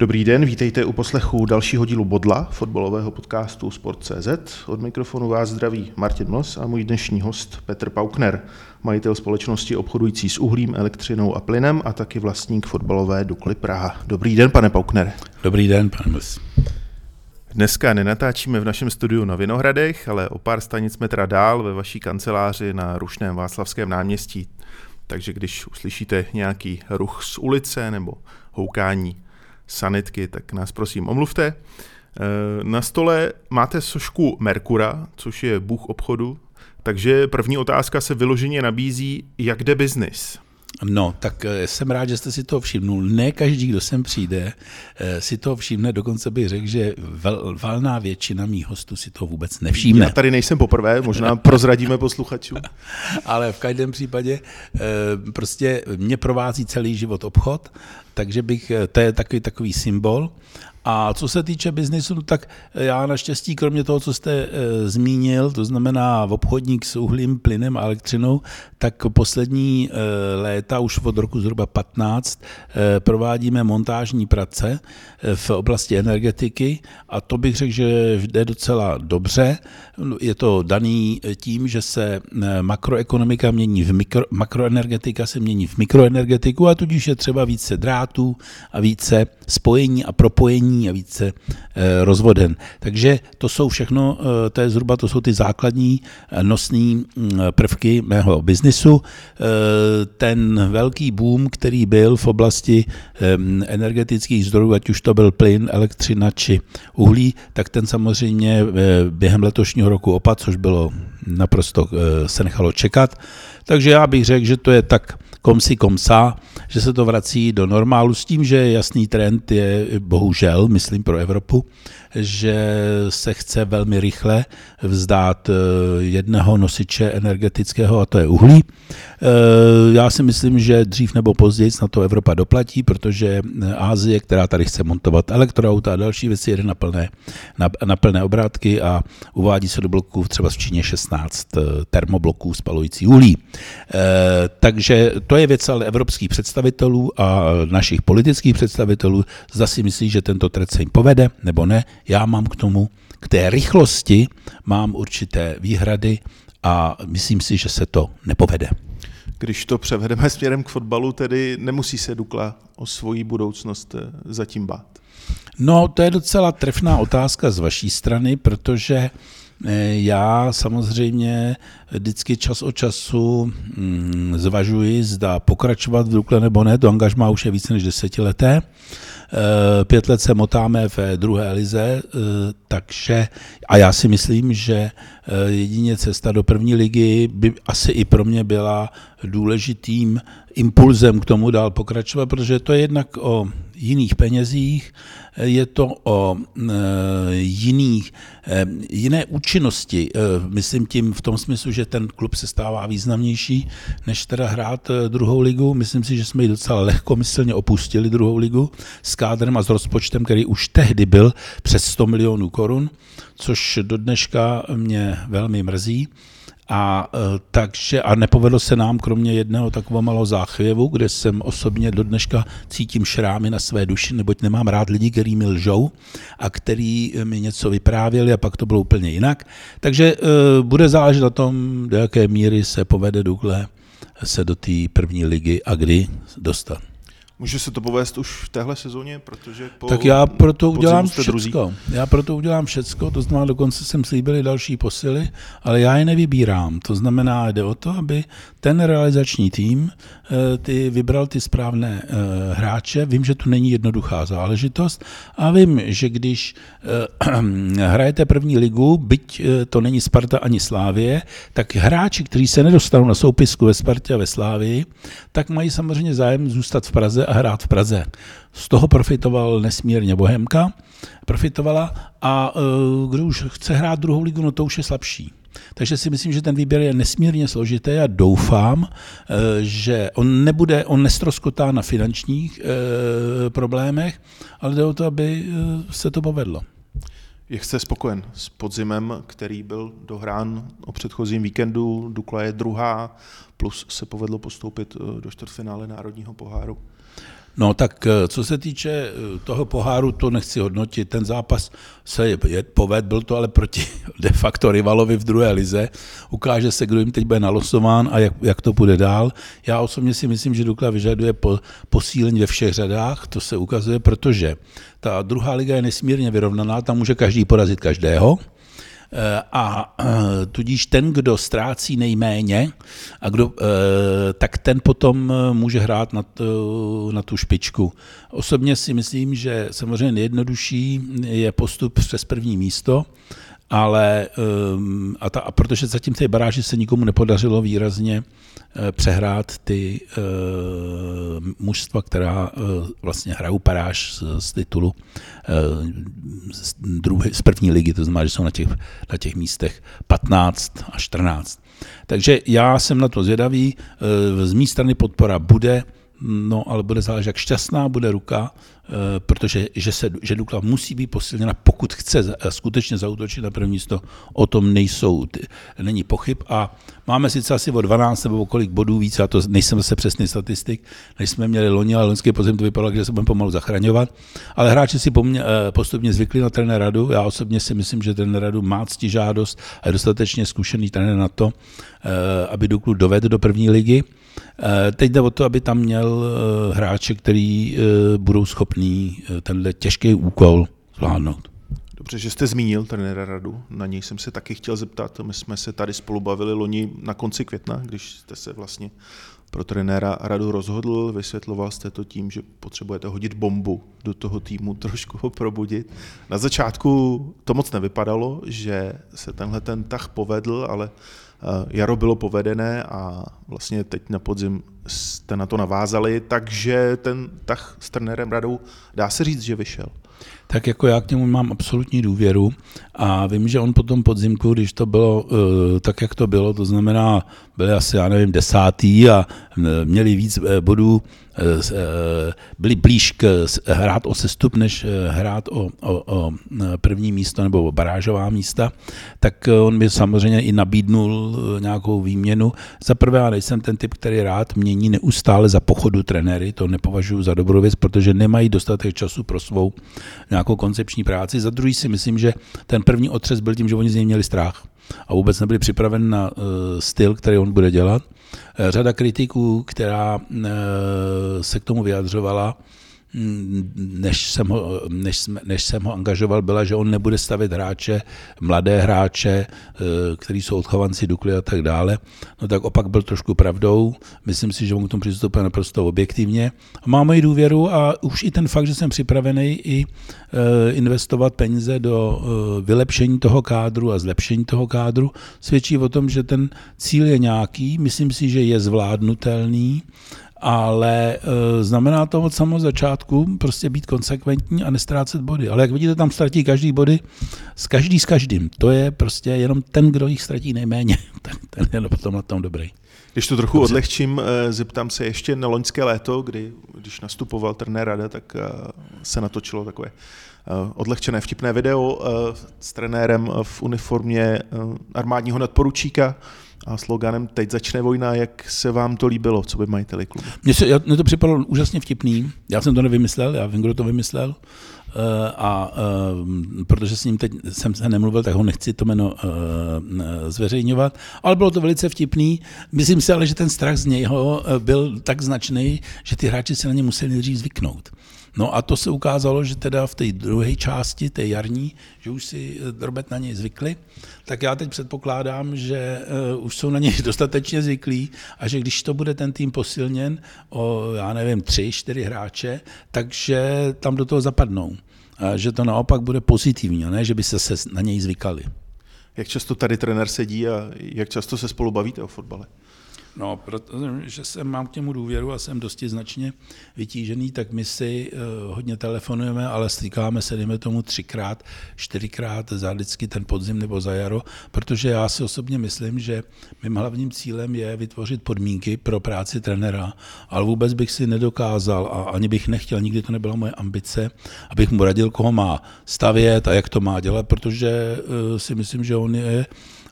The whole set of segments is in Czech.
Dobrý den, vítejte u poslechu dalšího dílu Bodla, fotbalového podcastu Sport.cz. Od mikrofonu vás zdraví Martin Mlos a můj dnešní host Petr Paukner, majitel společnosti obchodující s uhlím, elektřinou a plynem a taky vlastník fotbalové Dukly Praha. Dobrý den, pane Paukner. Dobrý den, pane Mlos. Dneska nenatáčíme v našem studiu na Vinohradech, ale o pár stanic metra dál ve vaší kanceláři na Rušném Václavském náměstí. Takže když uslyšíte nějaký ruch z ulice nebo houkání sanitky, tak nás prosím omluvte. E, na stole máte sošku Merkura, což je bůh obchodu, takže první otázka se vyloženě nabízí, jak jde biznis? No, tak eh, jsem rád, že jste si to všimnul. Ne každý, kdo sem přijde, eh, si to všimne, dokonce bych řekl, že val, valná většina mých hostů si to vůbec nevšimne. Já tady nejsem poprvé, možná prozradíme posluchačům. Ale v každém případě prostě mě provází celý život obchod, takže bych, to je takový, takový symbol. A co se týče biznisu, no tak já naštěstí, kromě toho, co jste e, zmínil, to znamená v obchodník s uhlím, plynem a elektřinou, tak poslední e, léta, už od roku zhruba 15, e, provádíme montážní prace e, v oblasti energetiky a to bych řekl, že jde docela dobře. Je to daný tím, že se makroekonomika mění v mikro, makroenergetika se mění v mikroenergetiku a tudíž je třeba více drátů a více spojení a propojení a více eh, rozvoden. Takže to jsou všechno, eh, to je zhruba, to jsou ty základní eh, nosní mm, prvky mého biznisu. Ten velký boom, který byl v oblasti energetických zdrojů, ať už to byl plyn, elektřina či uhlí, tak ten samozřejmě během letošního roku opad, což bylo naprosto se nechalo čekat. Takže já bych řekl, že to je tak komsi komsa, že se to vrací do normálu s tím, že jasný trend je bohužel, myslím pro Evropu, že se chce velmi rychle vzdát eh, jednoho nosiče energetického a to je uhlí. Eh, já si myslím, že dřív nebo později na to Evropa doplatí, protože Ázie, která tady chce montovat elektroauta a další věci, jede na plné, na, na plné obrátky a uvádí se do bloků třeba v Číně 16 eh, termobloků spalující uhlí. Takže to je věc ale evropských představitelů a našich politických představitelů. Zda si myslí, že tento trend se jim povede nebo ne. Já mám k tomu, k té rychlosti, mám určité výhrady a myslím si, že se to nepovede. Když to převedeme směrem k fotbalu, tedy nemusí se Dukla o svoji budoucnost eh, zatím bát. No, to je docela trefná otázka z vaší strany, protože já samozřejmě vždycky čas od času mm, zvažuji, zda pokračovat v Dukle nebo ne. To angažmá už je více než desetileté. Eh, pět let se motáme v druhé lize, eh, takže a já si myslím, že eh, jedině cesta do první ligy by asi i pro mě byla důležitým impulzem k tomu dál pokračovat, protože to je jednak o jiných penězích, je to o jiných, jiné účinnosti. Myslím tím v tom smyslu, že ten klub se stává významnější, než teda hrát druhou ligu. Myslím si, že jsme ji docela lehkomyslně opustili druhou ligu s kádrem a s rozpočtem, který už tehdy byl přes 100 milionů korun, což do dneška mě velmi mrzí. A e, takže a nepovedlo se nám kromě jedného takového malého záchvěvu, kde jsem osobně do dneška cítím šrámy na své duši, neboť nemám rád lidi, kteří mi lžou a který mi něco vyprávěli a pak to bylo úplně jinak. Takže e, bude záležet na tom, do jaké míry se povede Dukle se do té první ligy a kdy dostat. Může se to povést už v téhle sezóně, protože po Tak já proto udělám všecko. Já proto udělám všecko, to znamená, dokonce jsem slíbili další posily, ale já je nevybírám. To znamená, jde o to, aby ten realizační tým eh, ty vybral ty správné eh, hráče. Vím, že to není jednoduchá záležitost a vím, že když eh, hrajete první ligu, byť to není Sparta ani Slávie, tak hráči, kteří se nedostanou na soupisku ve Spartě a ve Slávii, tak mají samozřejmě zájem zůstat v Praze a hrát v Praze. Z toho profitoval nesmírně Bohemka, profitovala a kdo už chce hrát druhou ligu, no to už je slabší. Takže si myslím, že ten výběr je nesmírně složitý a doufám, eh, že on nebude, on nestroskotá na finančních eh, problémech, ale jde o to, aby eh, se to povedlo. Jak jste spokojen s podzimem, který byl dohrán o předchozím víkendu? Dukla je druhá, plus se povedlo postoupit do čtvrtfinále Národního poháru. No tak eh, co se týče eh, toho poháru, to nechci hodnotit. Ten zápas se je, poved, byl to ale proti de facto rivalovi v druhé lize. Ukáže se, kdo jim teď bude nalosován a jak, jak to bude dál. Já osobně si myslím, že Dukla vyžaduje po, posílení ve všech řadách, to se ukazuje, protože ta druhá liga je nesmírně vyrovnaná, tam může každý porazit každého a eh, tudíž ten, kdo ztrácí nejméně, a kdo, eh, tak ten potom může hrát na, tu, na tu špičku. Osobně si myslím, že samozřejmě nejjednodušší je postup přes první místo, ale a, ta, a protože zatím té baráži se nikomu nepodařilo výrazně přehrát ty uh, mužstva, která uh, vlastně hrajou paráž z, z titulu uh, z, druhé, z první ligy, to znamená, že jsou na těch, na těch místech 15 a 14. Takže já jsem na to zvědavý, uh, z mé strany podpora bude, no ale bude záležet, jak šťastná bude ruka Eh, protože že, se, že Dukla musí být posilněna, pokud chce skutečně zautočit na první místo, o tom nejsou, není pochyb. A máme sice asi o 12 nebo o kolik bodů víc, já to nejsem zase přesný statistik, než jsme měli loni, ale loňský podzim to vypadalo, že se budeme pomalu zachraňovat, ale hráči si pomě, eh, postupně zvykli na trenér radu, já osobně si myslím, že ten radu má cti žádost a je dostatečně zkušený trenér na to, eh, aby Duklu dovedl do první ligy. Teď jde o to, aby tam měl hráče, který budou schopni schopný eh, tenhle těžký úkol zvládnout. Dobře, že jste zmínil trenéra radu, na něj jsem se taky chtěl zeptat. My jsme se tady spolu bavili loni na konci května, když jste se vlastně pro trenéra radu rozhodl, vysvětloval jste to tím, že potřebujete hodit bombu do toho týmu, trošku ho probudit. Na začátku to moc nevypadalo, že se tenhle ten tah povedl, ale jaro bylo povedené a vlastně teď na podzim jste na to navázali, takže ten tah s trenérem radou dá se říct, že vyšel. Tak jako já k němu mám absolutní důvěru a vím, že on po tom podzimku, když to bylo uh, tak, jak to bylo, to znamená, byli asi, já nevím, desátý a měli víc eh, bodů Eh, eh, byli blíž k hrát o sestup, než hrát o, o, o první místo nebo o barážová místa, tak on mi samozřejmě i nabídnul nějakou výměnu. Za prvé, já nejsem ten typ, který rád mění neustále za pochodu trenéry, to nepovažuji za dobrou věc, protože nemají dostatek času pro svou nějakou koncepční práci. Za druhý si myslím, že ten první otřes byl tím, že oni z něj měli strach a vůbec nebyli připraven na uh, styl, který on bude dělat. Uh, řada kritiků, která uh, se k tomu vyjadřovala, než jsem, ho, než, než jsem ho angažoval, byla, že on nebude stavit hráče, mladé hráče, eh, kteří jsou odchovanci Dukly a tak dále. No tak opak byl trošku pravdou. Myslím si, že on k tomu přistupuje naprosto objektivně. Má moji důvěru a už i ten fakt, že jsem připravený i eh, investovat peníze do eh, vylepšení toho kádru a zlepšení toho kádru, svědčí o tom, že ten cíl je nějaký. Myslím si, že je zvládnutelný ale e, znamená to od samého začátku prostě být konsekventní a nestrácet body. Ale jak vidíte, tam ztratí každý body, s každý s každým. To je prostě jenom ten, kdo jich ztratí nejméně. ten, ten je potom na tom dobrý. Když to trochu Dobře. odlehčím, e, zeptám se ještě na loňské léto, kdy, když nastupoval trenér Rada, tak e, se natočilo takové odlehčené vtipné video s trenérem v uniformě armádního nadporučíka a sloganem Teď začne vojna, jak se vám to líbilo, co by majiteli klubu? Mně, se, mně to připadalo úžasně vtipný, já jsem to nevymyslel, já vím, kdo to vymyslel, uh, a uh, protože s ním teď jsem se nemluvil, tak ho nechci to jméno uh, zveřejňovat, ale bylo to velice vtipný. Myslím si ale, že ten strach z něho byl tak značný, že ty hráči se na ně museli nejdřív zvyknout. No a to se ukázalo, že teda v té druhé části, té jarní, že už si drobet na něj zvykli, tak já teď předpokládám, že uh, už jsou na něj dostatečně zvyklí a že když to bude ten tým posilněn o, já nevím, tři, čtyři hráče, takže tam do toho zapadnou. A že to naopak bude pozitivní, ne, že by se, se na něj zvykali. Jak často tady trenér sedí a jak často se spolu bavíte o fotbale? No, protože jsem mám k němu důvěru a jsem dosti značně vytížený, tak my si uh, hodně telefonujeme, ale stýkáme se, dejme tomu, třikrát, čtyřikrát za vždycky ten podzim nebo za jaro, protože já si osobně myslím, že mým hlavním cílem je vytvořit podmínky pro práci trenéra, ale vůbec bych si nedokázal a ani bych nechtěl, nikdy to nebyla moje ambice, abych mu radil, koho má stavět a jak to má dělat, protože uh, si myslím, že on je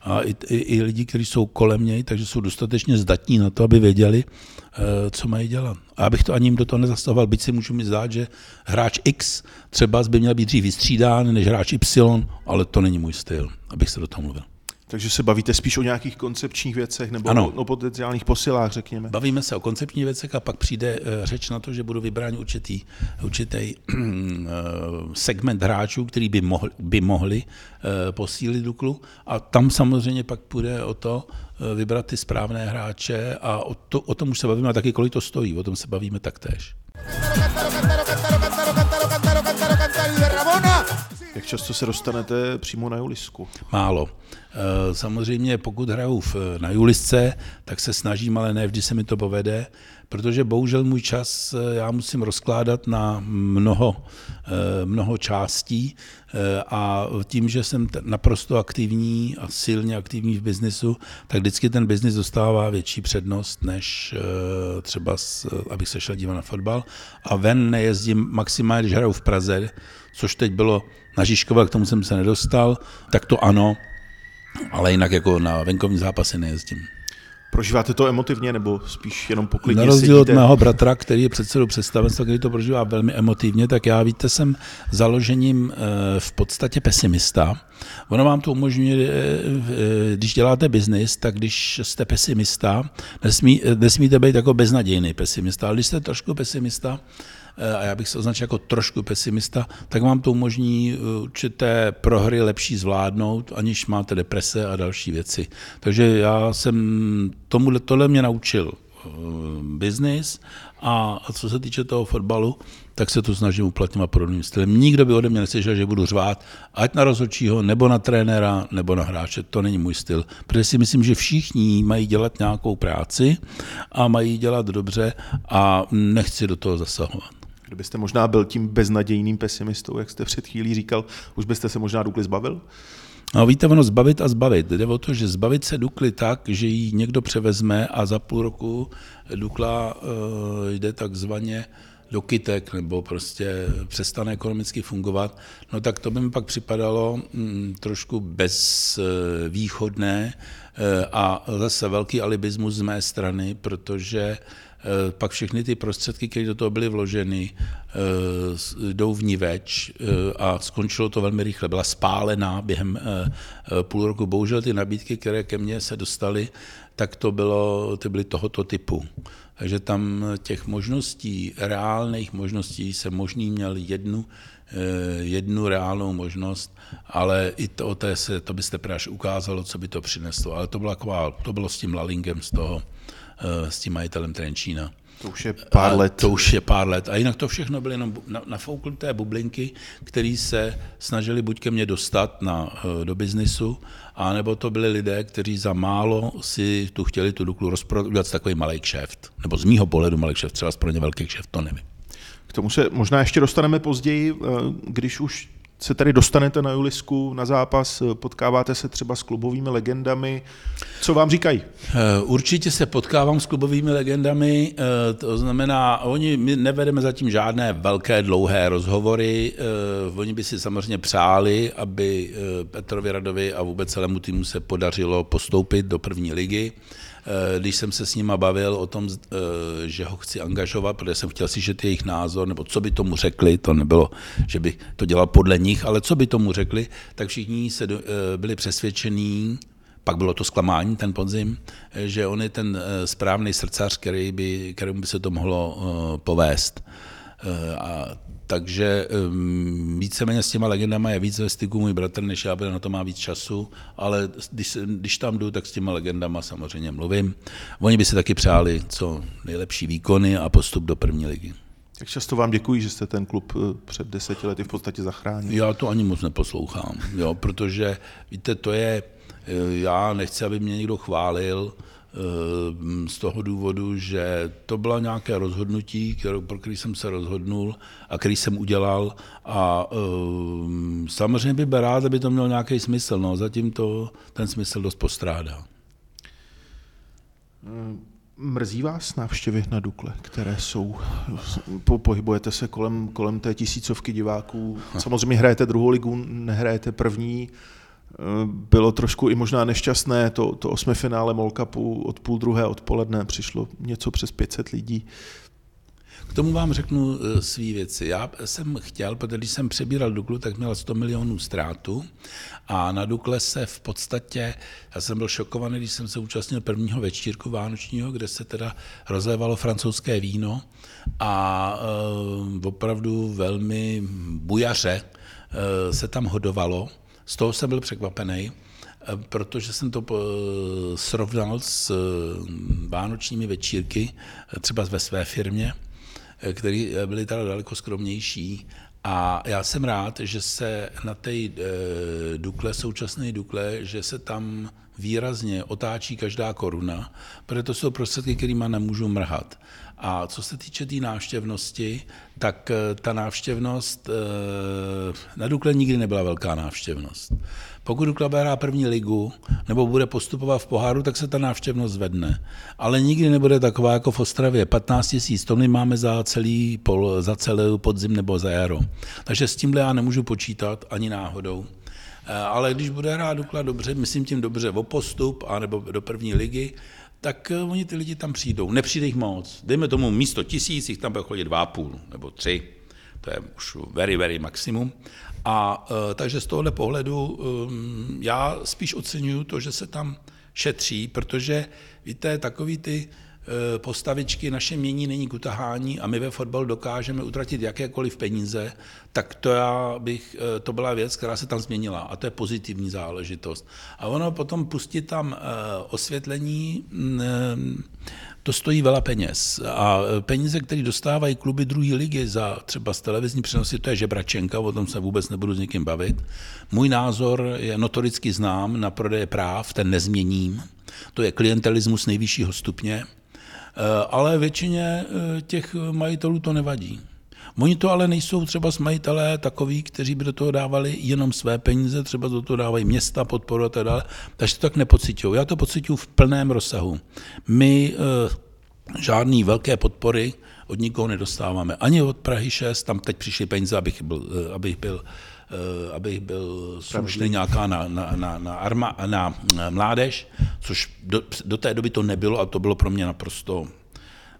a i, i, i lidi, kteří jsou kolem něj, takže jsou dostatečně zdatní na to, aby věděli, eh, co mají dělat. A abych to ani jim do toho nezastahoval, byť si můžu mi zdát, že hráč X třeba by měl být dřív vystřídán než hráč Y, ale to není můj styl, abych se do toho mluvil. Takže se bavíte spíš o nějakých koncepčních věcech nebo ano. o, o potenciálních posilách, řekněme? Bavíme se o koncepčních věcech a pak přijde uh, řeč na to, že budu vybrán určitý, určitý uh, segment hráčů, který by, mohli, by mohli uh, posílit Duklu a tam samozřejmě pak půjde o to vybrat ty správné hráče a o, to, o tom už se bavíme a taky kolik to stojí, o tom se bavíme taktéž. Jak často se dostanete přímo na Julisku? Málo. Eh, samozřejmě pokud hraju na Julisce, tak se snažím, ale ne vždy se mi to povede, protože bohužel můj čas eh, já musím rozkládat na mnoho, eh, mnoho částí a tím, že jsem naprosto aktivní a silně aktivní v biznisu, tak vždycky ten biznis dostává větší přednost, než třeba, abych se šel dívat na fotbal. A ven nejezdím maximálně, když hraju v Praze, což teď bylo na Žižkova, k tomu jsem se nedostal, tak to ano, ale jinak jako na venkovní zápasy nejezdím. Prožíváte to emotivně nebo spíš jenom poklidně Na rozdíl od mého bratra, který je předsedou představenstva, který to prožívá velmi emotivně, tak já víte, jsem založením eh, v podstatě pesimista. Ono vám to umožňuje, eh, eh, když děláte biznis, tak když jste pesimista, nesmí, nesmíte být jako beznadějný pesimista, ale když jste trošku pesimista, a já bych se označil jako trošku pesimista, tak vám to umožní eh, určité prohry lepší zvládnout, aniž máte deprese a další věci. Takže já jsem tomu tohle mě naučil eh, biznis a co se týče toho fotbalu, tak se to snažím uplatňovat podobným stylem. Nikdo by ode mě neslyšel, že budu řvát, ať na rozhodčího, nebo na trenéra, nebo na hráče. To není můj styl. Protože si myslím, že všichni mají dělat nějakou práci a mají dělat dobře a nechci do toho zasahovat. Kdybyste možná byl tím beznadějným pesimistou, jak jste před chvílí říkal, už byste se možná Dukly zbavil? No víte, ono zbavit a zbavit. Jde o to, že zbavit se Dukly tak, že ji někdo převezme a za půl roku Dukla uh, jde takzvaně do kytek nebo prostě přestane ekonomicky fungovat, no tak to by mi pak připadalo mm, trošku bezvýchodné uh, a zase velký alibismus z mé strany, protože Eh, pak všechny ty prostředky, které do toho byly vloženy, eh, jdou v ní več eh, a skončilo to velmi rychle. Byla spálená během půl roku. Bohužel ty nabídky, které ke mně se dostaly, tak to bylo, ty byly tohoto typu. Takže tam těch možností, reálných možností, se možný měl jednu, jednu reálnou možnost, ale i to, to, se, to byste právě ukázalo, co by to přineslo. Ale to bylo, to bylo s tím lalingem z toho, Eh, s tím majitelem Trenčína. To už je pár let. A to už je pár let. A jinak to všechno byly jenom nafouknuté bublinky, které se snažili buď ke mně dostat na, eh, do biznisu, anebo to byli lidé, kteří za málo si tu chtěli tu Duklu rozprodat takový malý kšeft. Nebo z mýho pohledu malý kšeft, třeba pro ně velký kšeft, to nevím. K tomu se možná ještě dostaneme později, eh, když už se tady dostanete na Julisku na zápas, potkáváte se třeba s klubovými legendami. Co vám říkají? Eh, určitě se potkávám s klubovými legendami, eh, to znamená, oni, my nevedeme zatím žádné velké, dlouhé rozhovory, eh, oni by si samozřejmě přáli, aby Petrovi Radovi a vůbec celému týmu se podařilo postoupit do první ligy. Eh, když jsem se s nima bavil o tom, eh, že ho chci angažovat, protože jsem chtěl slyšet jejich názor, nebo co by tomu řekli, to nebylo, že bych to dělal podle nich, ale co by tomu řekli, tak všichni se eh, byli přesvědčení, pak bylo to zklamání ten podzim, že on je ten správný srdcař, který by, kterému by se to mohlo povést. A takže um, víceméně s těma legendama je víc ve styku můj bratr, než já, protože na to má víc času, ale když, když tam jdu, tak s těma legendama samozřejmě mluvím. Oni by si taky přáli co nejlepší výkony a postup do první ligy. Jak často vám děkuji, že jste ten klub eh, před deseti lety v podstatě zachránil? Já to ani moc neposlouchám, jo, protože víte, to je, eh, já nechci, aby mě někdo chválil, Eh, z toho důvodu, že to byla nějaké rozhodnutí, kterou, pro který jsem se rozhodnul a který jsem udělal a um, samozřejmě by byl rád, aby to mělo nějaký smysl, no zatím to ten smysl dost postrádá. Eh, mrzí vás návštěvy na Dukle, které jsou, po, pohybujete se kolem, kolem té tisícovky diváků, samozřejmě hrajete druhou ligu, nehrajete první, bylo trošku i možná nešťastné, to, to osmifinále Mall Cupu od půl druhé odpoledne přišlo něco přes 500 lidí. K tomu vám řeknu eh, svý věci. Já jsem chtěl, protože když jsem přebíral Duklu, tak měl 100 milionů ztrátu a na Dukle se v podstatě, já jsem byl šokovaný, když jsem se účastnil prvního večírku vánočního, kde se teda rozlévalo francouzské víno a e, opravdu velmi bujaře e, se tam hodovalo. Z toho jsem byl překvapený protože jsem to srovnal s vánočními večírky, třeba ve své firmě, Eh, které eh, byly teda daleko skromnější. A já jsem rád, že se na té eh, Dukle, současné Dukle, že se tam výrazně otáčí každá koruna, protože to jsou prostředky, kterými nemůžu mrhat. A co se týče té tý návštěvnosti, tak ta návštěvnost na Dukle nikdy nebyla velká návštěvnost. Pokud Dukla hrá první ligu nebo bude postupovat v poháru, tak se ta návštěvnost zvedne. Ale nikdy nebude taková jako v Ostravě. 15 tisíc tony máme za celý, pol, za celý podzim nebo za jaro. Takže s tímhle já nemůžu počítat ani náhodou. Eh, ale když bude hrát Dukla dobře, myslím tím dobře o postup, anebo do první ligy, tak eh, oni ty lidi tam přijdou. Nepřijde jich moc. Dejme tomu místo tisíc, jich tam bude chodit dva půl nebo tři. To je už very, very maximum. A e, takže z tohohle pohledu já spíš oceňuju to, že se tam šetří, protože víte, takový ty postavičky, naše mění není k utahání a my ve fotbalu dokážeme utratit jakékoliv peníze, tak to já bych, e, to byla věc, která se tam změnila a to je pozitivní záležitost. A ono potom pustit tam osvětlení to stojí vela peněz. A peníze, které dostávají kluby druhé ligy za třeba z televizní přenosy, to je žebračenka, o tom se vůbec nebudu s někým bavit. Můj názor je notoricky znám na prodeje práv, ten nezměním. To je klientelismus nejvyššího stupně, eh, ale většině eh, těch majitelů to nevadí. Oni to ale nejsou třeba s majitelé takový, kteří by do toho dávali jenom své peníze, třeba do toho dávají města, podporu a tak dále, takže to tak nepocitují. Já to pocituju v plném rozsahu. My e, žádný velké podpory od nikoho nedostáváme. Ani od Prahy 6, tam teď přišly peníze, abych byl, eh, abych byl eh, abych byl slušný nějaká na, na, na, na, arma, na mládež, což do, do té doby to nebylo a to bylo pro mě naprosto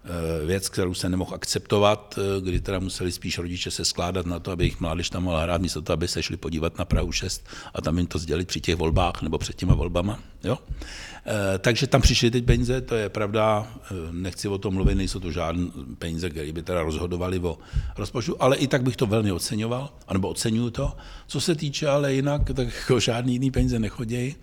Eh, věc, kterou se nemohl akceptovat, eh, kdy teda museli spíš rodiče se skládat na to, aby jich mládež tam mohla hrát, místo toho, aby se šli podívat na Prahu 6 a tam jim to sdělit při těch volbách nebo před těma volbama. Jo? Eh, takže tam přišly teď peníze, to je pravda, nechci o tom mluvit, nejsou to žádné peníze, které by teda rozhodovali o rozpočtu, ale i tak bych to velmi oceňoval, anebo oceňuju to. Co se týče ale jinak, tak jako žádný jiný peníze nechodí.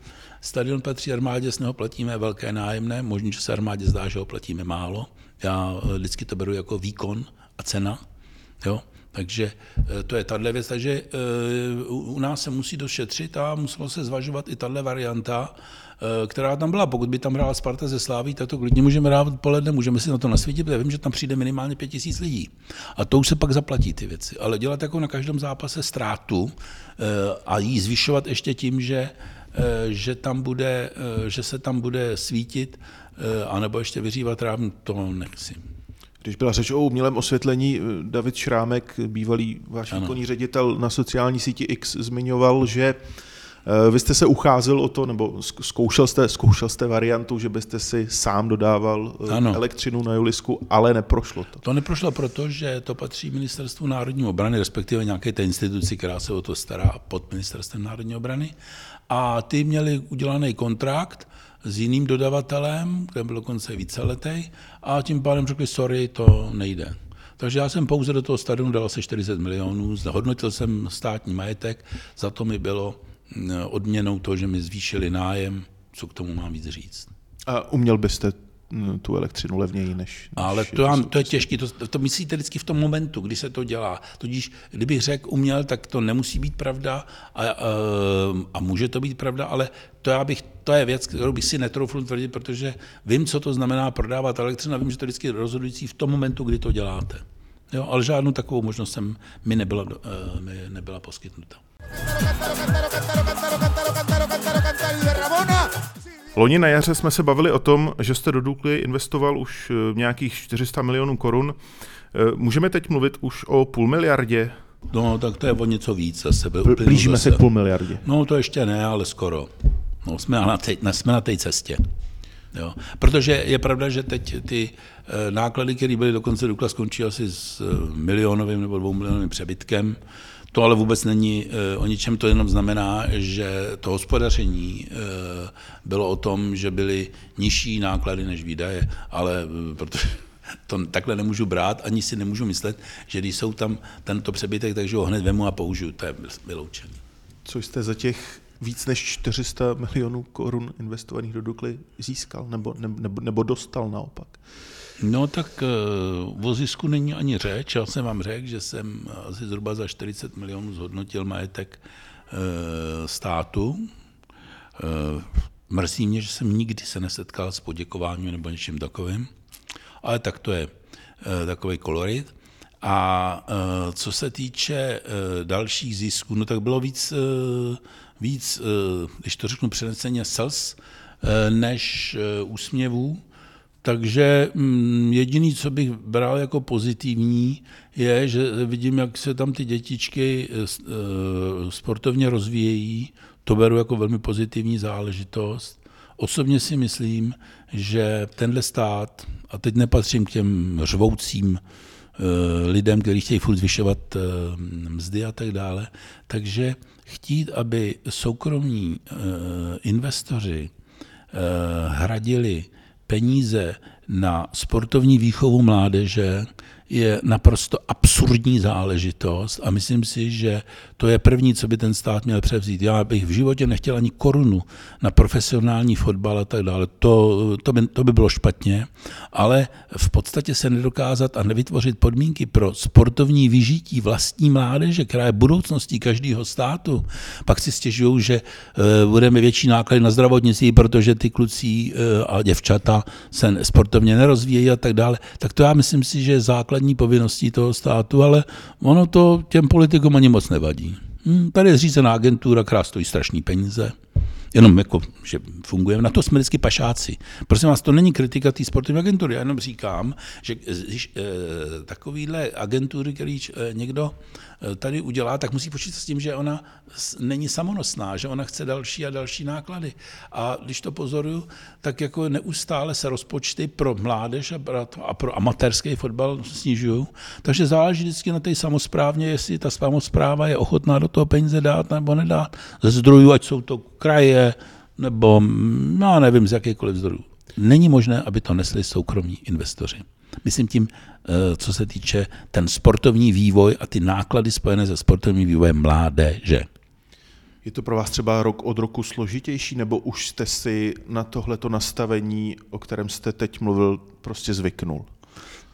Stadion patří armádě, z něho platíme velké nájemné, možná, že se armádě zdá, že ho platíme málo. Já eh, vždycky to beru jako výkon a cena. Jo? Takže eh, to je tahle věc. Takže eh, u nás se musí došetřit a muselo se zvažovat i tahle varianta, která tam byla. Pokud by tam hrála Sparta ze Sláví, tak to klidně můžeme hrát odpoledne, můžeme si na to nasvítit, protože vím, že tam přijde minimálně pět tisíc lidí. A to už se pak zaplatí ty věci. Ale dělat jako na každém zápase ztrátu a jí zvyšovat ještě tím, že že, tam bude, že se tam bude svítit, Eh, anebo ještě vyřívat rám, to nechci. Když byla řeč o umělém osvětlení, eh, David Šrámek, bývalý váš výkonný ředitel na sociální síti X, zmiňoval, že eh, vy jste se ucházel o to, nebo zkoušel jste, zkoušel jste variantu, že byste si sám dodával ano. elektřinu na Julisku, ale neprošlo to. To neprošlo proto, že to patří Ministerstvu národní obrany, respektive nějaké té instituci, která se o to stará pod Ministerstvem národní obrany. A ty měli udělaný kontrakt, s jiným dodavatelem, kde byl dokonce víceletý, a tím pádem řekli, sorry, to nejde. Takže já jsem pouze do toho stadionu dal asi 40 milionů, zhodnotil jsem státní majetek, za to mi bylo odměnou to, že mi zvýšili nájem, co k tomu mám víc říct. A uměl byste Mm, tu elektřinu levněji než... než Ale to, je, to je těžké, to, to myslíte vždycky v tom momentu, kdy se to dělá. Tudíž, kdybych řekl uměl, tak to nemusí být pravda a, a, a může to být pravda, ale to, já bych, to je věc, kterou bych si netroufl tvrdit, protože vím, co to znamená prodávat elektřinu a vím, že to je vždycky rozhodující v tom momentu, kdy to děláte. Jo, ale žádnou takovou možnost jsem, mi nebyla, uh, mi nebyla poskytnuta. Loni na jaře jsme se bavili o tom, že jste do Dukly investoval už eh, nějakých 400 milionů korun. Eh, můžeme teď mluvit už o půl miliardě? No, tak to je o něco víc zase. Blížíme se k půl miliardě. No, to ještě ne, ale skoro. No, jsme na té, jsme na té cestě. Jo. Protože je pravda, že teď ty eh, náklady, které byly dokonce Dukla, skončí asi s milionovým nebo dvou milionovým přebytkem. To ale vůbec není eh, o ničem, to jenom znamená, že to hospodaření bylo o tom, že byly nižší náklady než výdaje, ale protože to takhle nemůžu brát, ani si nemůžu myslet, že když jsou tam tento přebytek, takže ho hned vemu a použiju, to je vyloučené. Co jste za těch víc než 400 milionů korun investovaných do Dukly získal nebo, nebo, nebo dostal naopak? No tak uh, o zisku není ani řeč. Já jsem vám řekl, že jsem asi zhruba za 40 milionů zhodnotil majetek uh, státu. Uh, mrzí mě, že jsem nikdy se nesetkal s poděkováním nebo něčím takovým, ale tak to je takový kolorit. A co se týče dalších zisků, no tak bylo víc víc, eh, když to řeknu přeneseně, sels eh, než eh, úsměvů. Takže mm, jediný, co bych bral jako pozitivní, je, že vidím, jak se tam ty dětičky sportovně rozvíjejí. To beru jako velmi pozitivní záležitost. Osobně si myslím, že tenhle stát, a teď nepatřím k těm řvoucím lidem, kteří chtějí furt zvyšovat eh, mzdy a tak dále. Takže chtít, aby soukromní eh, investoři hradili peníze na sportovní výchovu mládeže, je naprosto absurdní záležitost a myslím si, že to je první, co by ten stát měl převzít. Já bych v životě nechtěl ani korunu na profesionální fotbal a tak dále. To, to, by, to by bylo špatně, ale v podstatě se nedokázat a nevytvořit podmínky pro sportovní vyžití vlastní mládeže, která je budoucností každého státu. Pak si stěžují, že uh, budeme větší náklady na zdravotnictví, protože ty kluci uh, a děvčata se sportovně nerozvíjejí a tak dále. Tak to já myslím si, že základ základní povinností toho státu, ale ono to těm politikům ani moc nevadí. Hm, tady je zřízená agentura, která stojí strašný peníze. Jenom jako, že fungujeme. Na to jsme vždycky pašáci. Prosím vás, to není kritika té sportovní agentury. Já jenom říkám, že když e, takovýhle agentury, který e, někdo tady udělá, tak musí počítat s tím, že ona není samonosná, že ona chce další a další náklady. A když to pozoruju, tak jako neustále se rozpočty pro mládež a pro, amatérský fotbal snižují. Takže záleží vždycky na té samozprávně, jestli ta samozpráva je ochotná do toho peníze dát nebo nedát. Ze zdrojů, ať jsou to kraje, nebo já nevím, z jakékoliv zdrojů. Není možné, aby to nesli soukromí investoři. Myslím tím, eh, co se týče ten sportovní vývoj a ty náklady spojené se sportovním vývojem mládeže. Je to pro vás třeba rok od roku složitější, nebo už jste si na tohleto nastavení, o kterém jste teď mluvil, prostě zvyknul?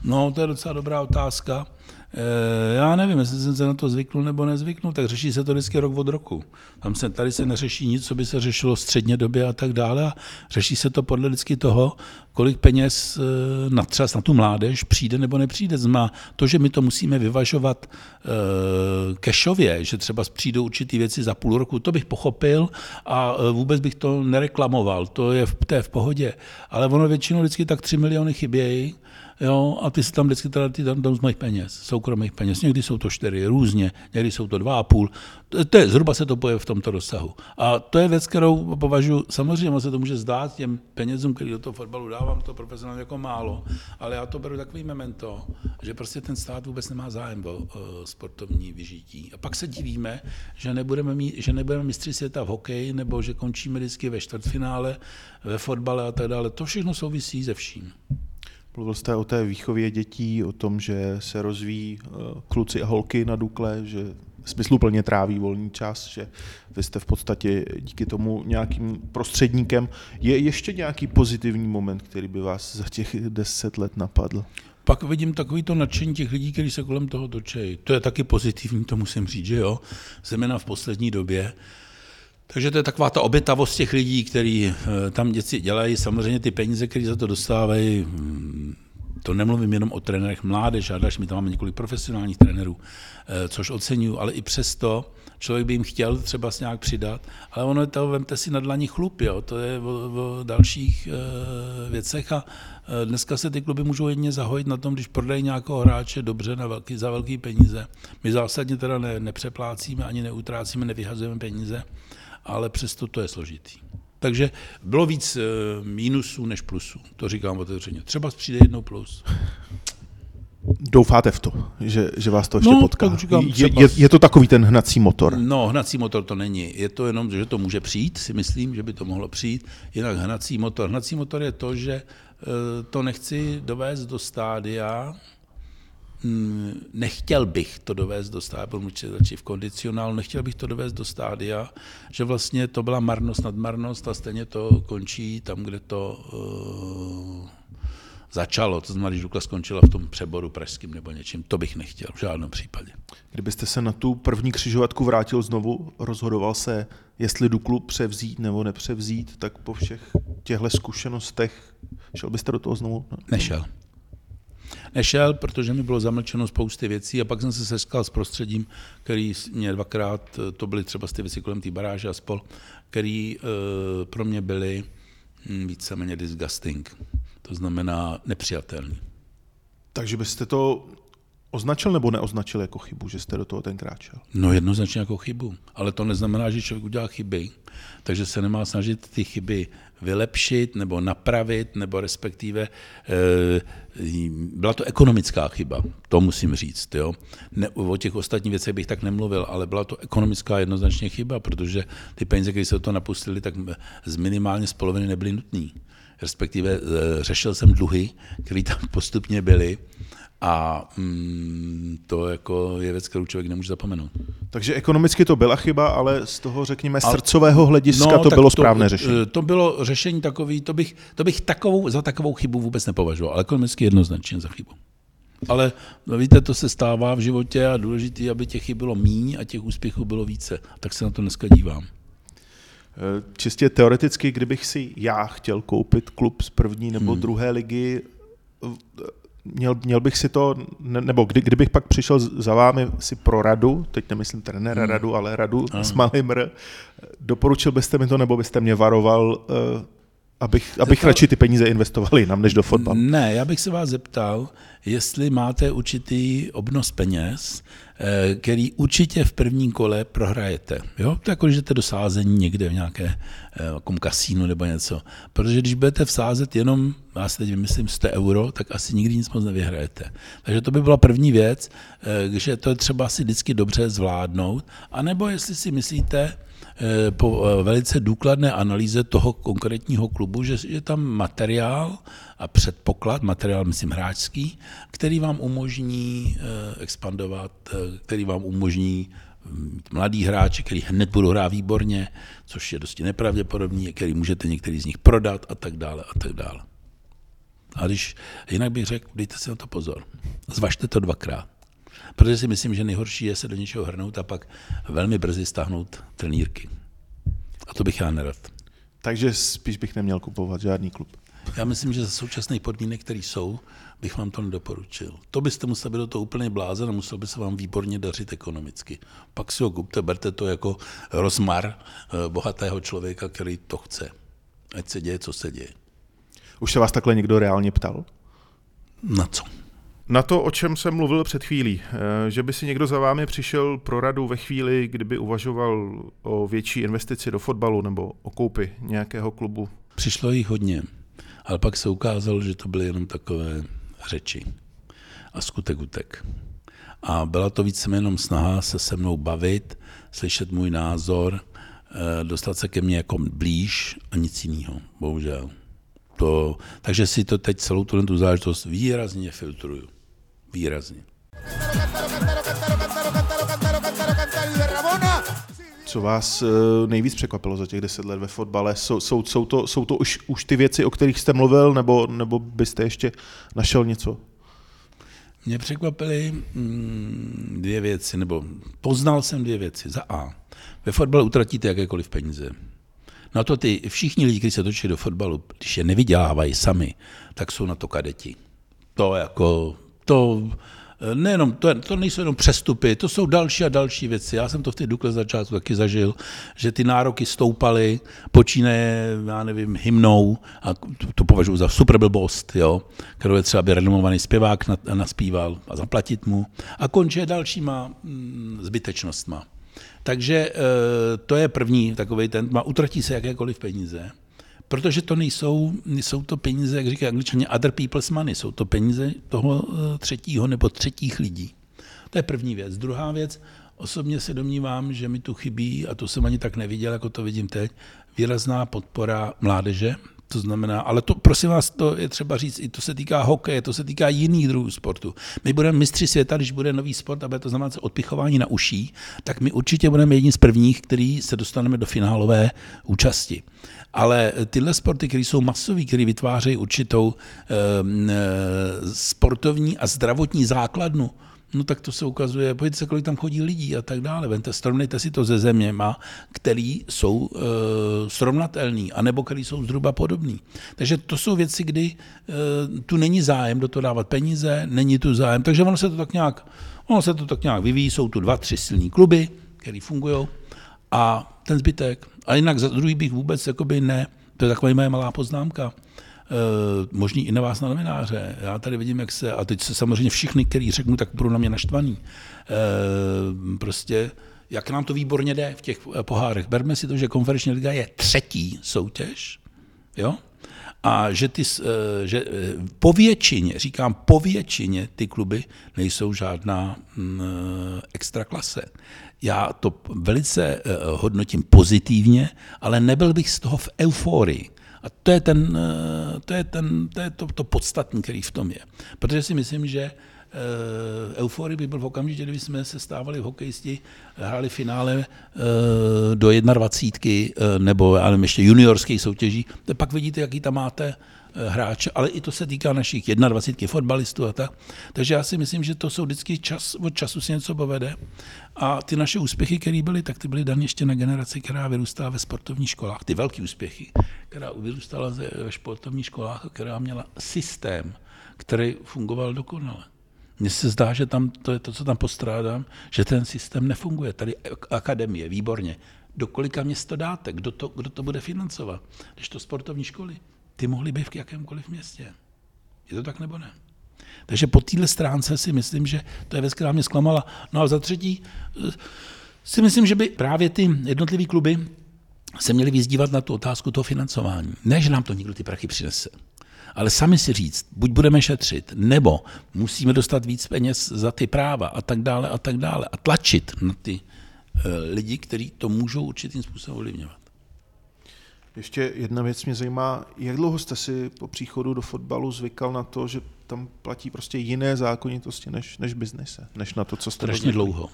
No, to je docela dobrá otázka. Eh, já nevím, jestli jsem se na to zvyknul nebo nezvyknul, tak řeší se to vždycky rok od roku. Tam se, tady se neřeší nic, co by se řešilo v středně době a tak dále. A řeší se to podle vždycky toho, kolik peněz eh, na třeba na tu mládež přijde nebo nepřijde. Zma to, že my to musíme vyvažovat uh, kešově, že třeba přijdou určitý věci za půl roku, to bych pochopil a vůbec bych to nereklamoval. To je v, to je v pohodě. Ale ono většinou vždycky tak 3 miliony chybějí jo, a ty si tam vždycky teda ty tam, tam z mých peněz, soukromých peněz. Někdy jsou to čtyři, různě, někdy jsou to dva a půl. To, to je, zhruba se to poje v tomto rozsahu. A to je věc, kterou považuji, samozřejmě se to může zdát těm penězům, který do toho fotbalu dávám, to profesionálně jako málo, ale já to beru takový memento, že prostě ten stát vůbec nemá zájem o, o sportovní vyžití. A pak se divíme, že nebudeme, mít, že nebudeme mistři světa v hokeji, nebo že končíme vždycky ve čtvrtfinále, ve fotbale a tak dále. To všechno souvisí se vším. Mluvil jste o té výchově dětí, o tom, že se rozvíjí eh, kluci a holky na Dukle, že smysluplně tráví volný čas, že vy jste v podstatě díky tomu nějakým prostředníkem. Je ještě nějaký pozitivní moment, který by vás za těch deset let napadl? Pak vidím takový to nadšení těch lidí, kteří se kolem toho točejí. To je taky pozitivní, to musím říct, že jo. Zejména v poslední době. Takže to je taková ta obětavost těch lidí, kteří eh, tam děti dělají. Samozřejmě ty peníze, které za to dostávají, hm, to nemluvím jenom o trenérech mládež a další, my tam máme několik profesionálních trenérů, eh, což oceňuju, ale i přesto člověk by jim chtěl třeba s nějak přidat, ale ono je to, vemte si na dlaní chlup, jo, to je o, o dalších e, věcech a e, dneska se ty kluby můžou jedně zahojit na tom, když prodají nějakého hráče dobře na velký, za velký peníze. My zásadně teda ne, nepřeplácíme, ani neutrácíme, nevyhazujeme peníze, ale přesto to je složitý. Takže bylo víc e, mínusů než plusů, to říkám otevřeně. Třeba přijde jednou plus. Doufáte v to, že, že vás to ještě No, potká? říkám, je, je, je to takový ten hnací motor. No, hnací motor to není. Je to jenom, že to může přijít, si myslím, že by to mohlo přijít. Jinak hnací motor. Hnací motor je to, že eh, to nechci dovést do stádia, nechtěl bych to dovést do stádia, budu mluvit radši v kondicionálu, nechtěl bych to dovést do stádia, že vlastně to byla marnost nad marnost a stejně to končí tam, kde to uh, začalo. To znamená, když Dukla skončila v tom přeboru pražským nebo něčím, to bych nechtěl v žádném případě. Kdybyste se na tu první křižovatku vrátil znovu, rozhodoval se, jestli Duklu převzít nebo nepřevzít, tak po všech těchto zkušenostech šel byste do toho znovu? Nešel. Nešel, protože mi bylo zamlčeno spousty věcí a pak jsem se seskal s prostředím, který mě dvakrát, to byly třeba ty věci kolem té baráže a spol, který e, pro mě byly hm, víceméně disgusting. To znamená nepřijatelný. Takže byste to označil nebo neoznačil jako chybu, že jste do toho tenkrát šel? No jednoznačně jako chybu, ale to neznamená, že člověk udělá chyby, takže se nemá snažit ty chyby vylepšit nebo napravit, nebo respektive e, byla to ekonomická chyba, to musím říct. Jo. Ne, o těch ostatních věcech bych tak nemluvil, ale byla to ekonomická jednoznačně chyba, protože ty peníze, které se toho napustili, tak z minimálně z poloviny nebyly nutné. Respektive e, řešil jsem dluhy, které tam postupně byly, a mm, to jako je věc, kterou člověk nemůže zapomenout. Takže ekonomicky to byla chyba, ale z toho, řekněme, srdcového hlediska no, to bylo správné řešení. To bylo řešení takový, to bych, to bych takovou, za takovou chybu vůbec nepovažoval, ale ekonomicky jednoznačně za chybu. Ale no víte, to se stává v životě a důležité, aby těch chyb bylo míň a těch úspěchů bylo více. Tak se na to dneska dívám. Čistě teoreticky, kdybych si já chtěl koupit klub z první nebo hmm. druhé ligy, měl, měl bych si to, ne, nebo kdy, kdybych pak přišel za vámi si pro radu, teď nemyslím trenéra hmm. radu, ale radu hmm. s malým R, doporučil byste mi to, nebo byste mě varoval, uh, abych, abych radši ty peníze investoval jinam, než do fotbalu? Ne, já bych se vás zeptal, jestli máte určitý obnos peněz, který určitě v prvním kole prohrajete. Jo? To jako, když jdete do sázení někde v nějaké jako kasínu nebo něco. Protože když budete vsázet jenom, já si teď vymyslím 100 euro, tak asi nikdy nic moc nevyhrajete. Takže to by byla první věc, že to je třeba si vždycky dobře zvládnout. A nebo jestli si myslíte, po velice důkladné analýze toho konkrétního klubu, že je tam materiál a předpoklad, materiál, myslím, hráčský, který vám umožní expandovat, který vám umožní mladý hráči, který hned budou hrát výborně, což je dosti nepravděpodobný, který můžete některý z nich prodat a tak dále a tak dále. A když, jinak bych řekl, dejte si na to pozor. Zvažte to dvakrát. Protože si myslím, že nejhorší je se do něčeho hrnout a pak velmi brzy stáhnout trenírky. A to bych já nerad. Takže spíš bych neměl kupovat žádný klub. Já myslím, že za současných podmínek, které jsou, bych vám to nedoporučil. To byste museli být do toho úplně blázen a musel by se vám výborně dařit ekonomicky. Pak si ho kupte, berte to jako rozmar bohatého člověka, který to chce. Ať se děje, co se děje. Už se vás takhle někdo reálně ptal? Na co? Na to, o čem jsem mluvil před chvílí, že by si někdo za vámi přišel pro radu ve chvíli, kdyby uvažoval o větší investici do fotbalu nebo o koupi nějakého klubu. Přišlo jich hodně, ale pak se ukázalo, že to byly jenom takové řeči a skutek utek. A byla to víceméně jenom snaha se se mnou bavit, slyšet můj názor, dostat se ke mně jako blíž a nic jiného, bohužel. To, takže si to teď celou tu záležitost výrazně filtruju. Výrazně. Co vás nejvíc překvapilo za těch deset let ve fotbale? Jsou, jsou, jsou to, jsou to už, už ty věci, o kterých jste mluvil, nebo, nebo byste ještě našel něco? Mě překvapily mm, dvě věci, nebo poznal jsem dvě věci. Za A. Ve fotbale utratíte jakékoliv peníze. Na to ty všichni lidi, kteří se točí do fotbalu, když je nevydělávají sami, tak jsou na to kadeti. To jako, to Eh, nejenom, to, to nejsou jenom přestupy, to jsou další a další věci. Já jsem to v té Dukle začátku taky zažil, že ty nároky stoupaly, počínaje, já nevím, hymnou, a to, považuji za super blbost, jo, kterou je třeba, aby renomovaný zpěvák naspíval a zaplatit mu, a končí dalšíma mm, zbytečnostma. Takže eh, to je první takový ten, má utratí se jakékoliv peníze, protože to nejsou, nejsou to peníze, jak říkají angličané, other people's money, jsou to peníze toho eh, třetího nebo třetích lidí. To je první věc. Druhá věc, osobně se domnívám, že mi tu chybí, a to jsem ani tak neviděl, jako to vidím teď, výrazná podpora mládeže, to znamená, ale to prosím vás, to je třeba říct, i to se týká hokeje, to se týká jiných druhů sportu. My budeme mistři světa, když bude nový sport a bude to znamenat odpichování na uší, tak my určitě budeme jedni z prvních, který se dostaneme do finálové účasti. Ale tyhle sporty, které jsou masové, které vytvářejí určitou e, sportovní a zdravotní základnu, no tak to se ukazuje, pojďte se, kolik tam chodí lidí a tak dále. Vente, srovnejte si to se zeměma, který jsou e, srovnatelný, anebo který jsou zhruba podobný. Takže to jsou věci, kdy e, tu není zájem do toho dávat peníze, není tu zájem, takže ono se to tak nějak, ono se to tak nějak vyvíjí, jsou tu dva, tři silní kluby, které fungují a ten zbytek. A jinak za druhý bych vůbec jakoby ne, to je taková moje malá poznámka, Eh, možný i na vás na novináře. Já tady vidím, jak se, a teď se samozřejmě všichni, který řeknu, tak budou na mě naštvaný. Eh, prostě, jak nám to výborně jde v těch pohárech. Berme si to, že konferenční liga je třetí soutěž, jo? A že, ty, že po většině, říkám po většině, ty kluby nejsou žádná mm, extra klase. Já to velice hodnotím pozitivně, ale nebyl bych z toho v euforii. A to je, ten, eh, to, je, ten, to, je to, to podstatní, který v tom je. Protože si myslím, že euforii by byl v okamžitě, kdyby jsme se stávali v hokejisti, hráli finále uh, do 21 uh, nebo já nevím, ještě juniorských soutěží, tak pak vidíte, jaký tam máte Eh, hráče, ale i to se týká našich 21 fotbalistů a tak. Takže já si myslím, že to jsou vždycky čas, od času si něco povede. A ty naše úspěchy, které byly, tak ty byly dané ještě na generaci, která vyrůstala ve sportovních školách. Ty velké úspěchy, která vyrůstala ve sportovních školách, která měla systém, který fungoval dokonale. Mně se zdá, že tam to je to, co tam postrádám, že ten systém nefunguje. Tady akademie, výborně. Do kolika měst to dáte? Kdo to, kdo to bude financovat? Když to sportovní školy ty mohly být v jakémkoliv městě. Je to tak nebo ne? Takže po téhle stránce si myslím, že to je věc, která mě zklamala. No a za třetí eh, si myslím, že by právě ty jednotlivé kluby se měly vyzdívat na tu otázku toho financování. Ne, že nám to nikdo ty prachy přinese, ale sami si říct, buď budeme šetřit, nebo musíme dostat víc peněz za ty práva a tak dále a tak dále a tlačit na ty uh, lidi, kteří to můžou určitým způsobem ovlivňovat. Ještě jedna věc mě zajímá, jak dlouho jste si po příchodu do fotbalu zvykal na to, že tam platí prostě jiné zákonitosti než, než biznise, než na to, co jste Strašně dlouho.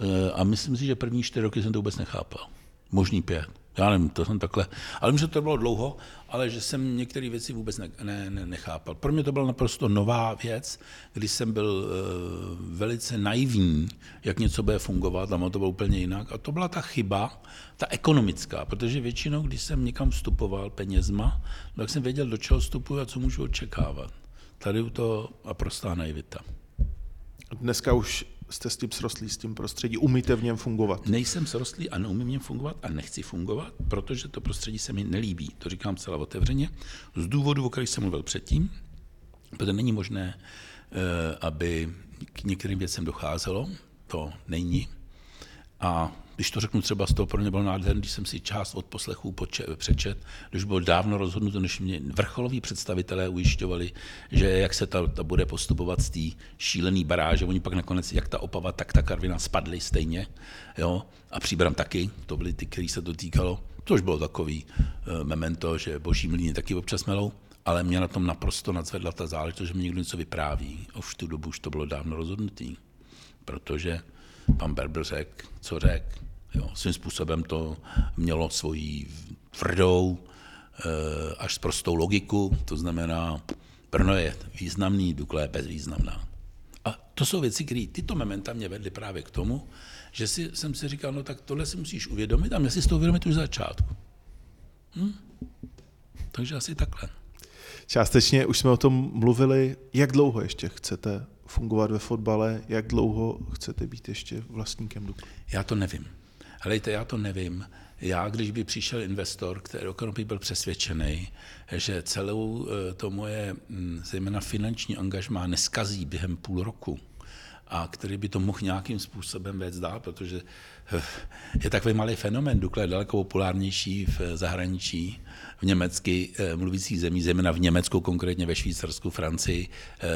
Eh, a myslím si, že první čtyři roky jsem to vůbec nechápal. Možný pět. Já nevím, to jsem takhle. Ale myslím, že to bylo dlouho, ale že jsem některé věci vůbec ne, ne, ne, nechápal. Pro mě to byla naprosto nová věc, kdy jsem byl uh, velice naivní, jak něco bude fungovat, a to bylo úplně jinak. A to byla ta chyba, ta ekonomická, protože většinou, když jsem někam vstupoval penězma, tak jsem věděl, do čeho vstupuji a co můžu očekávat. Tady u to a prostá naivita. Dneska už jste s tím srostlý, s tím prostředí, umíte v něm fungovat? Nejsem srostlý a neumím v něm fungovat a nechci fungovat, protože to prostředí se mi nelíbí. To říkám celá otevřeně. Z důvodu, o kterých jsem mluvil předtím, protože není možné, eh, aby k některým věcem docházelo, to není. A když to řeknu třeba z toho, pro mě bylo nádherné, když jsem si část od poslechů přečet, když bylo dávno rozhodnuto, než mě vrcholoví představitelé ujišťovali, že jak se ta, ta bude postupovat z té šílené baráže, oni pak nakonec, jak ta Opava, tak ta Karvina spadly stejně, jo, a Příbram taky, to byly ty, který se to týkalo, to už bylo takový uh, memento, že boží mlíny taky občas melou, ale mě na tom naprosto nadzvedla ta záležitost, že mi někdo něco vypráví. Už tu dobu už to bylo dávno rozhodnutý, protože pan Berber řekl, co řekl. Jo, svým způsobem to mělo svoji tvrdou eh, až prostou logiku, to znamená, Brno je významný, Dukla je bezvýznamná. A to jsou věci, které tyto mementa mě vedly právě k tomu, že si, jsem si říkal, no tak tohle si musíš uvědomit a mě si toho uvědomit už začátku. Hm? Takže asi takhle. Částečně už jsme o tom mluvili. Jak dlouho ještě chcete fungovat ve fotbale, jak dlouho chcete být ještě vlastníkem Dukly? Já to nevím. Helejte, já to nevím. Já, když by přišel investor, který opravdu by byl přesvědčený, že celou eh, to moje, hm, zejména finanční angažmá, neskazí během půl roku, a který by to mohl nějakým způsobem vést dál, protože eh, je takový malý fenomen. Dukla je daleko populárnější v zahraničí, v německy eh, mluvících zemí, zejména v Německu, konkrétně ve Švýcarsku, Francii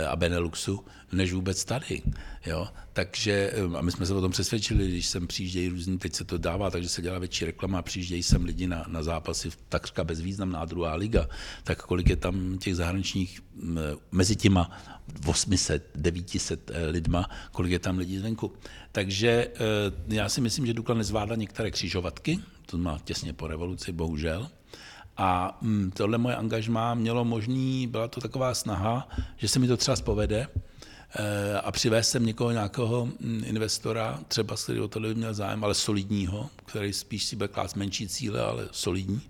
a Beneluxu, než vůbec tady. Jo? Takže, a my jsme se o tom přesvědčili, když sem přijíždějí různý, teď se to dává, takže se dělá větší reklama, přijíždějí sem lidi na, na zápasy, takřka bezvýznamná druhá liga, tak kolik je tam těch zahraničních mezi těma 800, 900 eh, lidma, kolik je tam lidí zvenku. Takže eh, já si myslím, že Dukla nezvládla některé křižovatky, to má těsně po revoluci, bohužel. A mm, tohle moje angažmá mělo možný, byla to taková snaha, že se mi to třeba povede, a přivést sem někoho, nějakého mm, investora, třeba který o to by měl zájem, ale solidního, který spíš si bude klást menší cíle, ale solidní.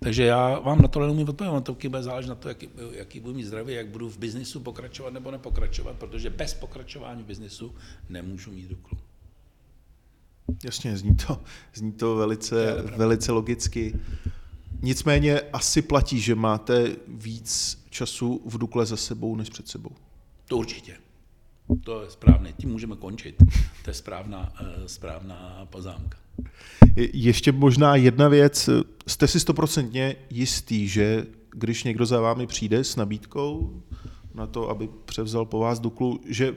Takže já vám na to neumím odpovědět, to bude záležet na to, jaký, jaký budu mít zdraví, jak budu v biznisu pokračovat nebo nepokračovat, protože bez pokračování v biznisu nemůžu mít Duklu. Jasně, zní to, zní to velice, velice logicky. Nicméně asi platí, že máte víc času v Dukle za sebou než před sebou. To určitě. To je správné, tím můžeme končit. To je správná, eh, správná poznámka. Ještě možná jedna věc. Jste si stoprocentně jistý, že když někdo za vámi přijde s nabídkou na to, aby převzal po vás Duklu, že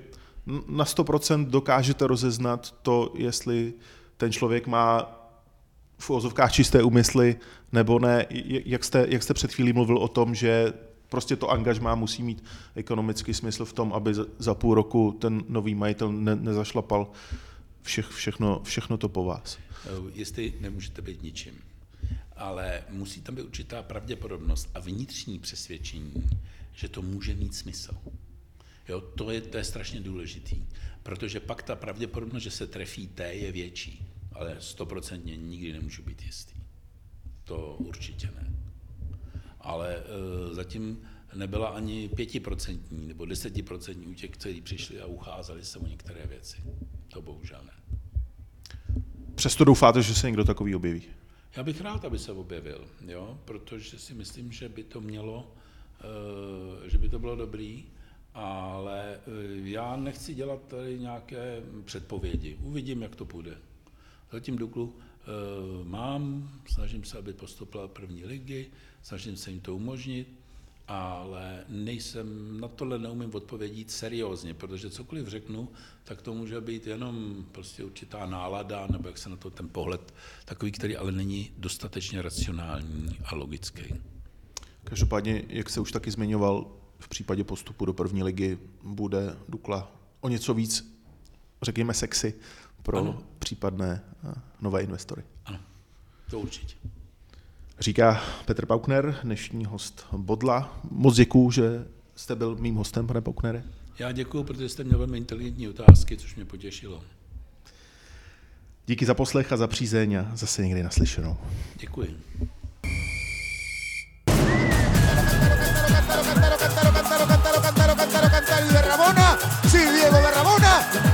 na 100% dokážete rozeznat to, jestli ten člověk má v ozovkách čisté úmysly nebo ne. Jak jste, jak jste před chvílí mluvil o tom, že prostě to angažmá musí mít ekonomický smysl v tom, aby za půl roku ten nový majitel ne, nezašlapal vše, všechno, všechno to po vás. Jestli nemůžete být ničím, ale musí tam být určitá pravděpodobnost a vnitřní přesvědčení, že to může mít smysl. Jo, to, je, to je strašně důležitý, protože pak ta pravděpodobnost, že se trefí té, je větší, ale stoprocentně nikdy nemůžu být jistý. To určitě ne ale e, zatím nebyla ani pětiprocentní nebo desetiprocentní u těch, kteří přišli a ucházeli se o některé věci. To bohužel ne. Přesto doufáte, že se někdo takový objeví? Já bych rád, aby se objevil, jo? protože si myslím, že by to mělo, e, že by to bylo dobrý, ale e, já nechci dělat tady nějaké předpovědi. Uvidím, jak to půjde. Zatím Duklu mám, snažím se, aby postupila první ligy, snažím se jim to umožnit, ale nejsem, na tohle neumím odpovědět seriózně, protože cokoliv řeknu, tak to může být jenom prostě určitá nálada, nebo jak se na to ten pohled, takový, který ale není dostatečně racionální a logický. Každopádně, jak se už taky zmiňoval, v případě postupu do první ligy bude Dukla o něco víc, řekněme, sexy pro ano. případné eh, nové investory. Ano, to určitě. Říká Petr Paukner, dnešní host Bodla. Moc děkuji, že jste byl mým hostem, pane Pauknere. Já děkuji, protože jste měl velmi inteligentní otázky, což mě potěšilo. Díky za poslech a za přízeň a zase někdy naslyšenou. Děkuji. Si Diego de Ramona